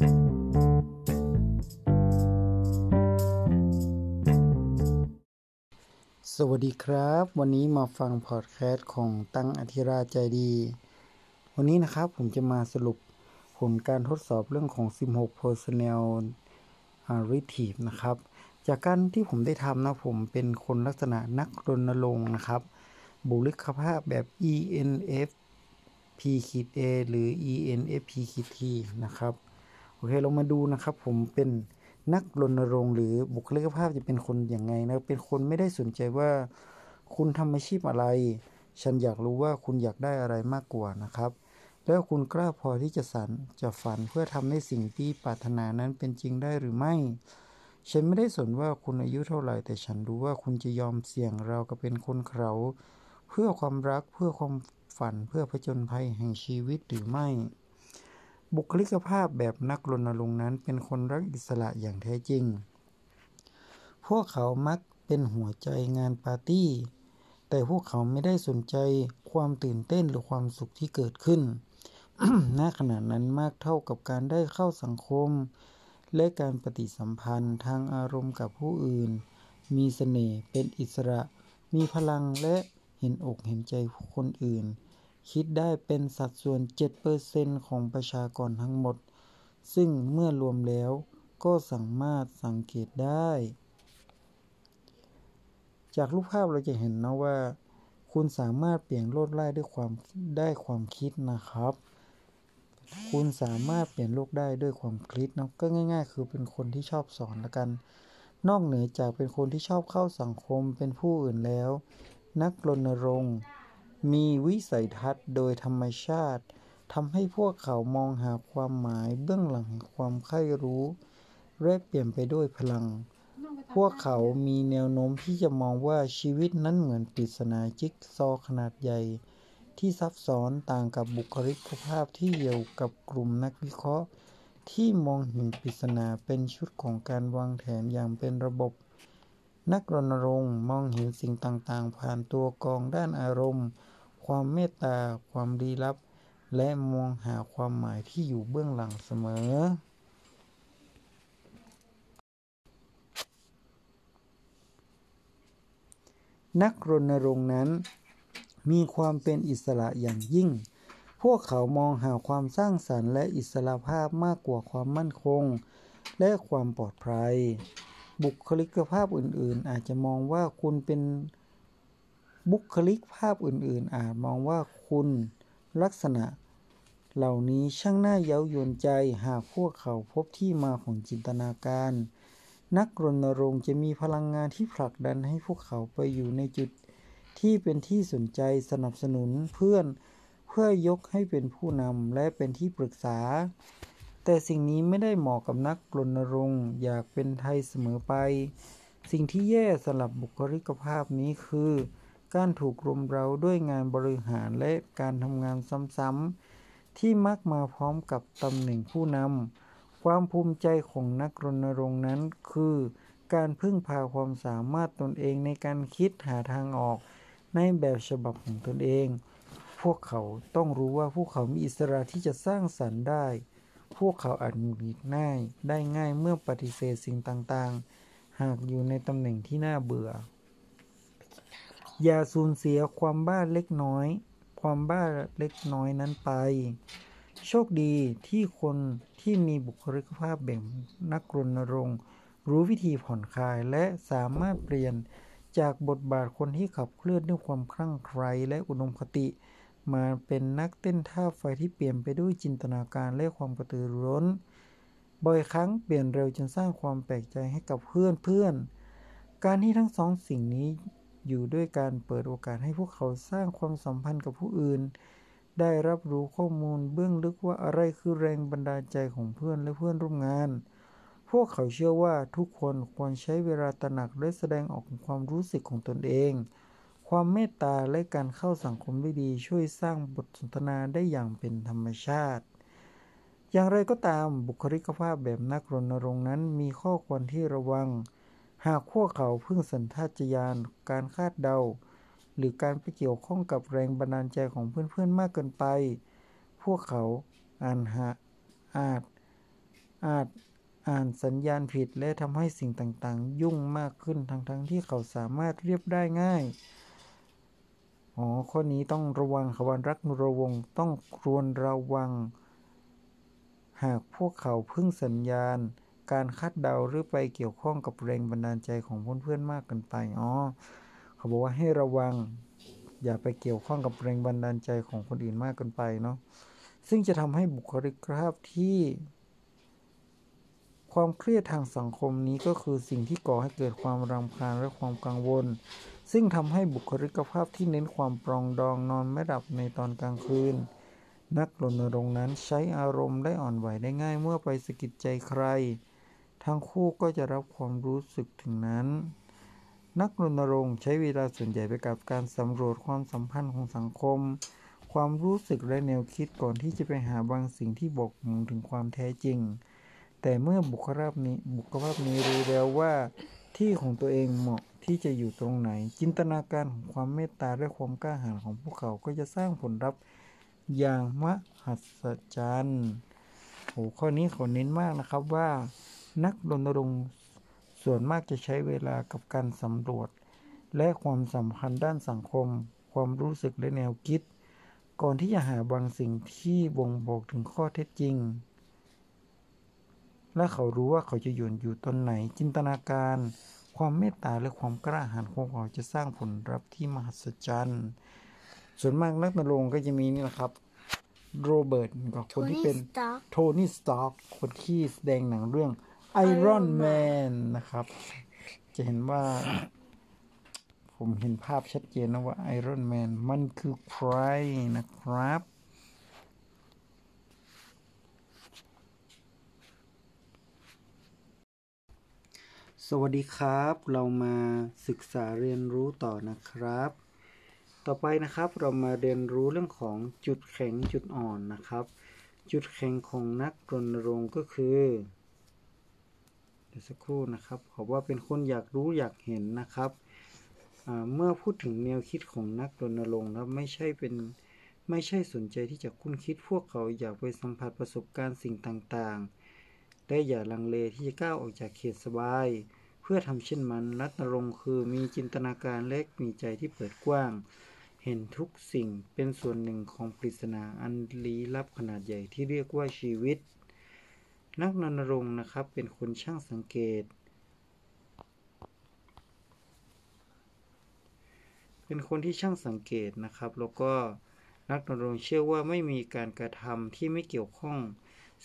สวัสดีครับ วันนี้มาฟังพอดแคสต์ของตั้งอธิราชใจดี วันนี้นะครับผมจะมาสรุปผลการทดสอบเรื่องของ 16 personnel narrative นะครับ จากการที่ผมได้ทำนะผมเป็นคนลักษณะนักรณรงค์นะครับ บุคลิกภาพแบบ ENFP ขีด A หรือ ENFP ขีด T นะครับ โอเคเรามาดูนะครับ ผมเป็นนักรณรงค์หรือบุคลิกภาพจะเป็นคนอย่างไงนะเป็นคนไม่ได้สนใจว่า คุณทำอาชีพอะไร ฉันอยากรู้ว่าคุณอยากได้อะไรมากกว่านะครับ แล้วคุณกล้าพอที่จะสันจะฝันเพื่อทำให้สิ่งที่ปรารถนานั้นเป็นจริงได้หรือไม่ ฉันไม่ได้สนว่าคุณอายุเท่าไหร่ แต่ฉันรู้ว่าคุณจะยอมเสี่ยงเรากับเป็นคนเขาเพื่อความรักเพื่อความฝันเพื่อผจญภัยแห่งชีวิตหรือไม่ บุคลิกภาพแบบนักรณรงค์นั้นเป็นคนรักอิสระอย่างแท้จริง พวกเขามักเป็นหัวใจงานปาร์ตี้ แต่พวกเขาไม่ได้สนใจความตื่นเต้นหรือความสุขที่เกิดขึ้นณขณะนั้นมากเท่ากับการได้เข้าสังคม และการปฏิสัมพันธ์ทางอารมณ์กับผู้อื่น มีเสน่ห์เป็นอิสระ มีพลังและเห็นอกเห็นใจคนอื่น คิดได้เป็นสัดส่วน 7%ของประชากรทั้งหมด ซึ่งเมื่อรวมแล้วก็สามารถสังเกตได้ จากรูปภาพเราจะเห็นนะว่า คุณสามารถเปลี่ยนโลดไล่ด้วยความได้ความคิดนะครับ คุณสามารถเปลี่ยนโลกได้ด้วยความคิดนะก็ง่าย ๆ คือเป็นคนที่ชอบสอนละกัน นอกเหนือจากเป็นคนที่ชอบเข้าสังคมเป็นผู้อื่นแล้ว นักรณรงค์ มีวิสัยทัศน์โดยธรรมชาติทำให้พวกเขามองหาความหมายเบื้องหลังความใคร่รู้และเปลี่ยนไปด้วยพลัง พวกเขามีแนวโน้มที่จะมองว่าชีวิตนั้นเหมือนปริศนาจิ๊กซอขนาดใหญ่ ที่ซับซ้อนต่างกับบุคลิกภาพที่เกี่ยวกับกลุ่มนักวิเคราะห์ ที่มองเห็นปริศนาเป็นชุดของการวางแผนอย่างเป็นระบบ นักรณรงค์มองเห็นสิ่งต่างๆ ผ่านตัวกองด้านอารมณ์ ความเมตตา ความลี้ลับ และมองหาความหมายที่อยู่เบื้องหลังเสมอ นักรณรงค์นั้น มีความเป็นอิสระอย่างยิ่ง พวกเขามองหาความสร้างสรรค์และอิสระภาพมากกว่าความมั่นคง และความปลอดภัย บุคลิกภาพอื่นๆ อาจจะมองว่าคุณเป็น บุคลิกภาพอื่นๆ อาจมองว่าคุณลักษณะ เหล่านี้ช่างน่าเย้ายวนใจหากพวกเขาพบที่มาของจินตนาการ นักรณรงค์จะมีพลังงานที่ผลักดันให้พวกเขาไปอยู่ในจุดที่เป็นที่สนใจสนับสนุนเพื่อนเพื่อยกให้เป็นผู้นำและเป็นที่ปรึกษา แต่สิ่งนี้ไม่ได้เหมาะกับนักรณรงค์อยากเป็นไทยเสมอไป สิ่งที่แย่สำหรับบุคลิกภาพนี้คือ การถูกรุมเร้าด้วยงานบริหารและการทำงานซ้ำๆที่มักมาพร้อมกับตำแหน่งผู้นำความภูมิใจของนักรณรงค์นั้นคือ การพึ่งพาความสามารถตนเองในการคิดหาทางออกในแบบฉบับของตนเอง พวกเขาต้องรู้ว่าพวกเขามีอิสระที่จะสร้างสรรค์ได้ พวกเขาอาจหงุดหงิดง่าย ได้ง่ายเมื่อปฏิเสธสิ่งต่างๆ หากอยู่ในตำแหน่งที่น่าเบื่อ อย่าสูญเสียความบ้าเล็กน้อย ความบ้าเล็กน้อยนั้นไป โชคดีที่คนที่มีบุคลิกภาพแบบนักรณรงค์ รู้วิธีผ่อนคลายและสามารถเปลี่ยนจากบทบาทคนที่ขับเคลื่อนด้วยความคลั่งไคล้และอุดมคติ มาเป็นนักเต้นท่าไฟที่เปลี่ยนไปด้วยจินตนาการและความกระตือรือร้น บ่อยครั้งเปลี่ยนเร็วจนสร้างความแปลกใจให้กับเพื่อนเพื่อน การที่ทั้งสองสิ่งนี้ อยู่ด้วยการเปิดโอกาสให้พวกเขาสร้างความสัมพันธ์กับผู้อื่น ได้รับรู้ข้อมูลเบื้องลึกว่าอะไรคือแรงบันดาลใจของเพื่อนและเพื่อนร่วมงาน พวกเขาเชื่อว่าทุกคนควรใช้เวลาตระหนักและแสดงออกความรู้สึกของตนเอง ความเมตตาและการเข้าสังคมได้ดีช่วยสร้างบทสนทนาได้อย่างเป็นธรรมชาติอย่างไรก็ตามบุคลิกภาพแบบนักรณรงค์นั้นมีข้อควรที่ระวัง หากพวกเขาพึ่งสัญชาตญาณการคาดเดา หรือการไปเกี่ยวข้องกับแรงบันดาลใจของเพื่อนๆมากเกินไป พวกเขาอาจหาอาจอาจอ่านสัญญาณผิดและทำให้สิ่งต่างๆ ยุ่งมากขึ้นทั้งๆทที่เขาสามารถเรียบได้ง่าย อ๋อ ข้อนี้ต้องระวังขวันรักระวงต้องควนระวัง หากพวกเขาพึ่งสัญญาณ การคาดเดาหรือไปเกี่ยวข้องกับแรงบันดาลใจของเพื่อนๆมากเกินไปอ๋อเขาบอกว่าให้ระวัง อย่าไปเกี่ยวข้องกับแรงบันดาลใจของคนอื่นมากเกินไปเนาะซึ่งจะทำให้บุคลิกภาพที่ ความเครียดทางสังคมนี้ก็คือสิ่งที่ก่อให้เกิดความรำคาญและความกังวล ซึ่งทำให้บุคลิกภาพที่เน้นความปรองดองนอนไม่หลับในตอนกลางคืน นักรณรงค์นั้นใช้อารมณ์ได้อ่อนไหวได้ง่ายเมื่อไปสะกิดใจใคร ทั้งคู่ก็จะรับความรู้สึกถึงนั้น นักรณรงค์ใช้เวลาส่วนใหญ่ไปกับการสำรวจความสัมพันธ์ของสังคม ความรู้สึกและแนวคิดก่อนที่จะไปหาบางสิ่งที่บอกถึงความแท้จริง แต่เมื่อบุคลาภนี้บุคลาภนี้รู้แล้วว่าที่ของตัวเองเหมาะที่จะอยู่ตรงไหน จินตนาการของความเมตตาและความกล้าหาญของพวกเขาก็จะสร้างผลลัพธ์อย่างมหัศจรรย์โอ้ข้อนี้ขอเน้นมากนะครับว่า นักรณรงค์ส่วนมากจะใช้เวลากับการสำรวจ และความสัมพันธ์ด้านสังคม ความรู้สึกและแนวคิด ก่อนที่จะหาบางสิ่งที่บ่งบอกถึงข้อเท็จจริง และเขารู้ว่าเขาจะอยู่อยู่ตนไหนจินตนาการ ความเมตตาและความกล้าหาญของเขาจะสร้างผลลัพธ์ที่มหัศจรรย์ส่วนมากนักรณรงค์ก็จะมีนี่แหละครับโรเบิร์ตกับคนที่เป็นโทนี่สตาร์ค คนที่แสดงหนังเรื่อง ไอรอนแมนนะครับ จะเห็นว่า ผมเห็นภาพชัดเจนนะว่าไอรอนแมนมันคือใครนะครับ สวัสดีครับ เรามาศึกษาเรียนรู้ต่อนะครับ ต่อไปนะครับเรามาเรียนรู้เรื่องของจุดแข็งจุดอ่อนนะครับ จุดแข็งของนักรณรงค์ก็คือ เดี๋ยวสักครู่นะครับขอว่าเป็นคนอยากรู้อยากเห็นนะครับเมื่อพูดถึงแนวคิดของนักรณรงค์นะไม่ใช่เป็นไม่ใช่สนใจที่จะคุ้นคิดพวกเขาอยากไปสัมผัสประสบการณ์สิ่งต่างๆ ได้อย่าลังเลที่จะก้าวออกจากเขตสบาย เพื่อทำเช่นมันรัตนรงคือมีจินตนาการเล็กมีใจที่เปิดกว้าง เห็นทุกสิ่งเป็นส่วนหนึ่งของปริศนาอันลี้ลับขนาดใหญ่ที่เรียกว่าชีวิต นักนนรงนะครับ เป็นคนช่างสังเกต เป็นคนที่ช่างสังเกตนะครับ แล้วก็นักนรงเชื่อว่าไม่มีการกระทำที่ไม่เกี่ยวข้อง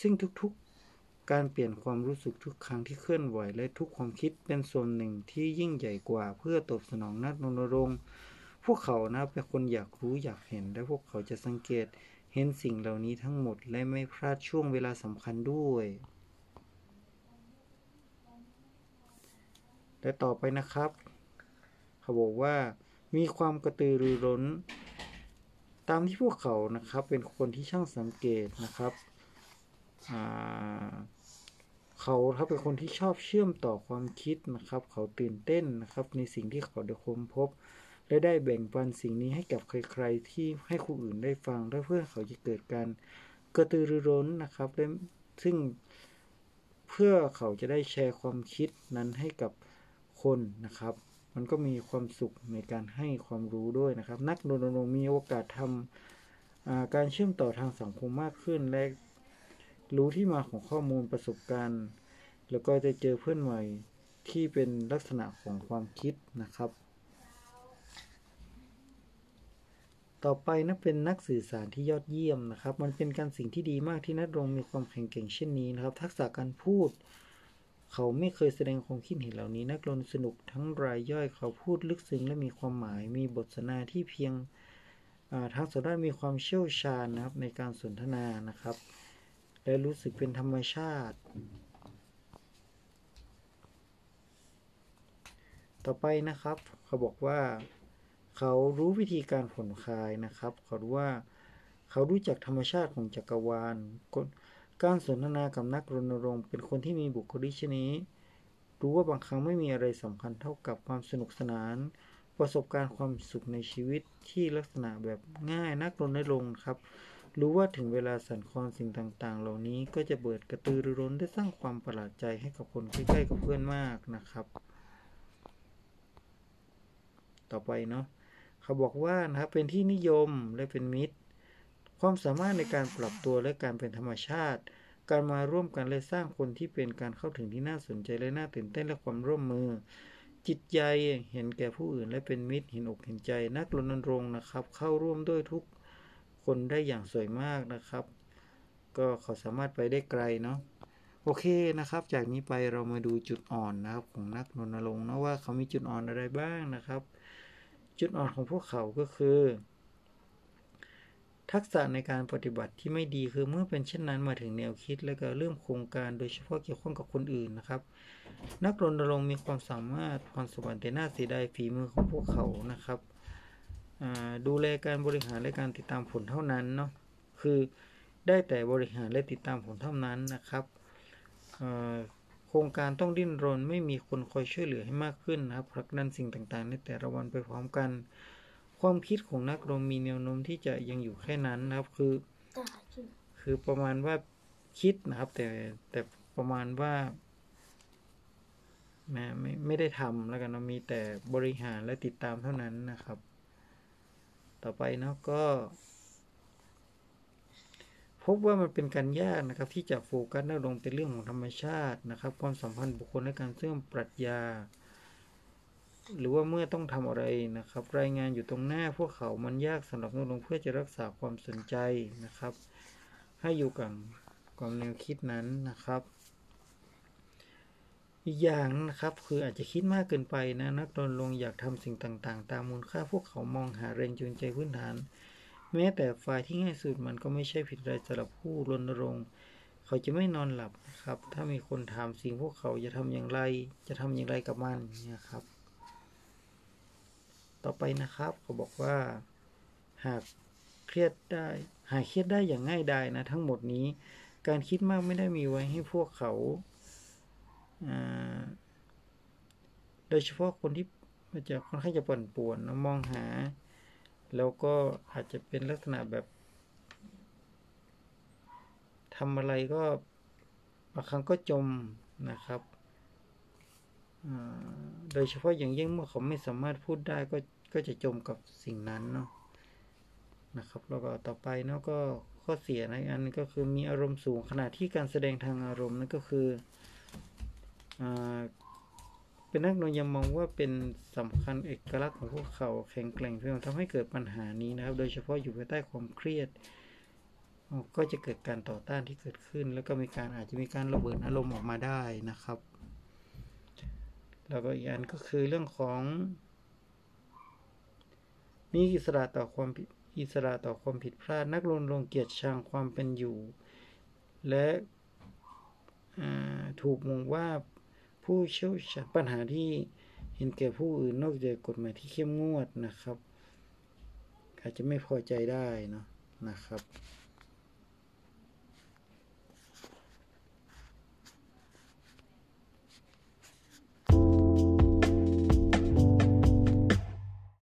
ซึ่งทุกๆการเปลี่ยนความรู้สึกทุกครั้งที่เคลื่อนไหว และทุกความคิดเป็นส่วนหนึ่งที่ยิ่งใหญ่กว่า เพื่อตอบสนองนัดนนรงค์พวกเขานะเป็นคนอยากรู้อยากเห็นและพวกเขาจะสังเกต เห็นสิ่งเหล่านี้ทั้งหมดและไม่พลาดช่วงเวลาสำคัญด้วย และต่อไปนะครับ เขาบอกว่ามีความกระตือรือร้น ตามที่พวกเขานะครับเป็นคนที่ช่างสังเกตนะครับเขาเขาเป็นคนที่ชอบเชื่อมต่อความคิดนะครับ เขาตื่นเต้นนะครับ ในสิ่งที่เขาได้ค้นพบ และได้แบ่งปันสิ่งนี้ให้กับใครๆที่ให้คนอื่นได้ฟัง และเพื่อเขาจะเกิดการกระตือรือร้นนะครับและซึ่งเพื่อเขาจะได้แชร์ความคิดนั้นให้กับคนนะครับ มันก็มีความสุขในการให้ความรู้ด้วยนะครับ นักดนตรีมีโอกาสทำการเชื่อมต่อทางสังคมมากขึ้น และรู้ที่มาของข้อมูลประสบการณ์ แล้วก็จะเจอเพื่อนใหม่ที่เป็นลักษณะของความคิดนะครับ ต่อไปนะเป็นนักสื่อสารที่ยอดเยี่ยมนะครับ มันเป็นการสิ่งที่ดีมากที่นักรงมีความแข็งแกร่งเช่นนี้นะครับ ทักษะการพูด เขาไม่เคยแสดงความคิดเห็นเหล่านี้ นักลงสนุกทั้งรายย่อยเขาพูดลึกซึ้งและมีความหมาย มีบทสนทนาที่เพียงทั้งสองด้านมีความเชี่ยวชาญนะครับในการสนทนานะครับ และรู้สึกเป็นธรรมชาติต่อไปนะครับ เขาบอกว่า เขารู้วิธีการผ่อนคลายนะครับเขารู้ว่าเขารู้จักธรรมชาติของจักรวาล การสนทนากับนักรณรงค์ เป็นคนที่มีบุคลิกชนี้ รู้ว่าบางครั้งไม่มีอะไรสำคัญเท่ากับความสนุกสนาน ประสบการณ์ความสุขในชีวิตที่ลักษณะแบบง่ายนักรณรงค์ครับ รู้ว่าถึงเวลาสั่นคลอนสิ่งต่างๆ เหล่านี้ก็จะเบิดกระตือรือร้นได้สร้างความประหลาดใจให้กับคนใกล้ๆกับเพื่อนมากนะครับ ต่อไปเนาะ เขาบอกว่านะครับเป็นที่นิยมและเป็นมิตร ความสามารถในการปรับตัวและการเป็นธรรมชาติ การมาร่วมกันและสร้างคนที่เป็นการเข้าถึงที่น่าสนใจและน่าตื่นเต้นและความร่วมมือ จิตใจเห็นแก่ผู้อื่นและเป็นมิตรเห็นอกเห็นใจ นักรณรงค์นะครับ เข้าร่วมด้วยทุกคนได้อย่างสวยมากนะครับ ก็เขาสามารถไปได้ไกลเนาะโอเคนะครับ จากนี้ไปเรามาดูจุดอ่อนนะครับของนักรณรงค์นะว่าเขามีจุดอ่อนอะไรบ้างนะครับ จุดอ่อนของพวกเขาก็คือ ทักษะในการปฏิบัติที่ไม่ดีคือเมื่อเป็นเช่นนั้นมาถึงแนวคิด และก็เรื่องโครงการโดยเฉพาะเกี่ยวข้องกับคนอื่นนะครับ นักรณรงค์มีความสามารถพรสวรรค์แต่น่าเสียดายฝีมือของพวกเขานะครับดูแลการบริหารและการติดตามผลเท่านั้นเนาะคือได้แต่บริหารและติดตามผลเท่านั้นนะครับ ครงการต้องดิ้นรนไม่มีคนคอยช่วยเหลือให้มากขึ้นนะครับผลักดันสิ่งต่างๆ ในแต่ละวันไปพร้อมกัน ความคิดของนักลงมีแนวโน้มที่จะยังอยู่แค่นั้นนะครับ คือ คือประมาณว่าคิดนะครับ แต่แต่ประมาณว่านะไม่ไม่ได้ทำแล้วกันเรามีแต่บริหารและติดตามเท่านั้นนะครับ ต่อไปเนาะก็ พบว่ามันเป็นการยากนะครับที่จะโฟกัสลงเป็นเรื่องของธรรมชาตินะครับ ความสัมพันธ์บุคคลและการเชื่อมปรัชญา หรือว่าเมื่อต้องทำอะไรนะครับ รายงานอยู่ตรงหน้าพวกเขามันยากสำหรับนักลงเพื่อจะรักษาความสนใจนะครับ ให้อยู่กับความแนวคิดนั้นนะครับ อีกอย่างนะครับคืออาจจะคิดมากเกินไปนะนักดนลงอยากทำสิ่งต่างๆ ตามมูลค่าพวกเขามองหาแรงจูงใจพื้นฐาน แม้แต่ฝ่ายที่ง่ายสุดมันก็ไม่ใช่ผิดอะไรสำหรับผู้รณรงค์เขาจะไม่นอนหลับนะครับ ถ้ามีคนถามสิ่งพวกเขาจะทำอย่างไร จะทำอย่างไรกับมันเนี่ยครับ ต่อไปนะครับเขาบอกว่า หากเครียดได้ หากเครียดได้อย่างง่ายดายนะทั้งหมดนี้ การคิดมากไม่ได้มีไว้ให้พวกเขา โดยเฉพาะคนที่จะค่อนข้างจะปั่นป่วนมองหา แล้วก็อาจจะเป็นลักษณะแบบทำอะไรก็บางครั้งก็จมนะครับ โดยเฉพาะอย่างยิ่งเมื่อเขาไม่สามารถพูดได้ก็ก็จะจมกับสิ่งนั้นเนาะนะครับ แล้วก็ต่อไปเนาะก็ข้อเสียในอันก็คือมีอารมณ์สูงขณะที่การแสดงทางอารมณ์นั่นก็คืออ เป็นนักนยังมองว่าเป็นสำคัญเอกลักษณ์ของพวกเขาแข็งแกร่งเพียงทำให้เกิดปัญหานี้นะครับ โดยเฉพาะอยู่ภายใต้ความเครียด ก็จะเกิดการต่อต้านที่เกิดขึ้น แล้วก็มีการอาจจะมีการระเบิดอารมณ์ออกมาได้นะครับ แล้วก็อีกอันก็คือเรื่องของ มีอิสระต่อความอิสระต่อความผิดพลาด นักลงลงเกียรติชังความเป็นอยู่ และถูกมองว่า ผู้เชี่ยวชาญปัญหาที่เห็นแก่ผู้อื่นนอกจากกฎหมายที่เข้มงวดนะครับ อาจจะไม่พอใจได้เนาะนะครับ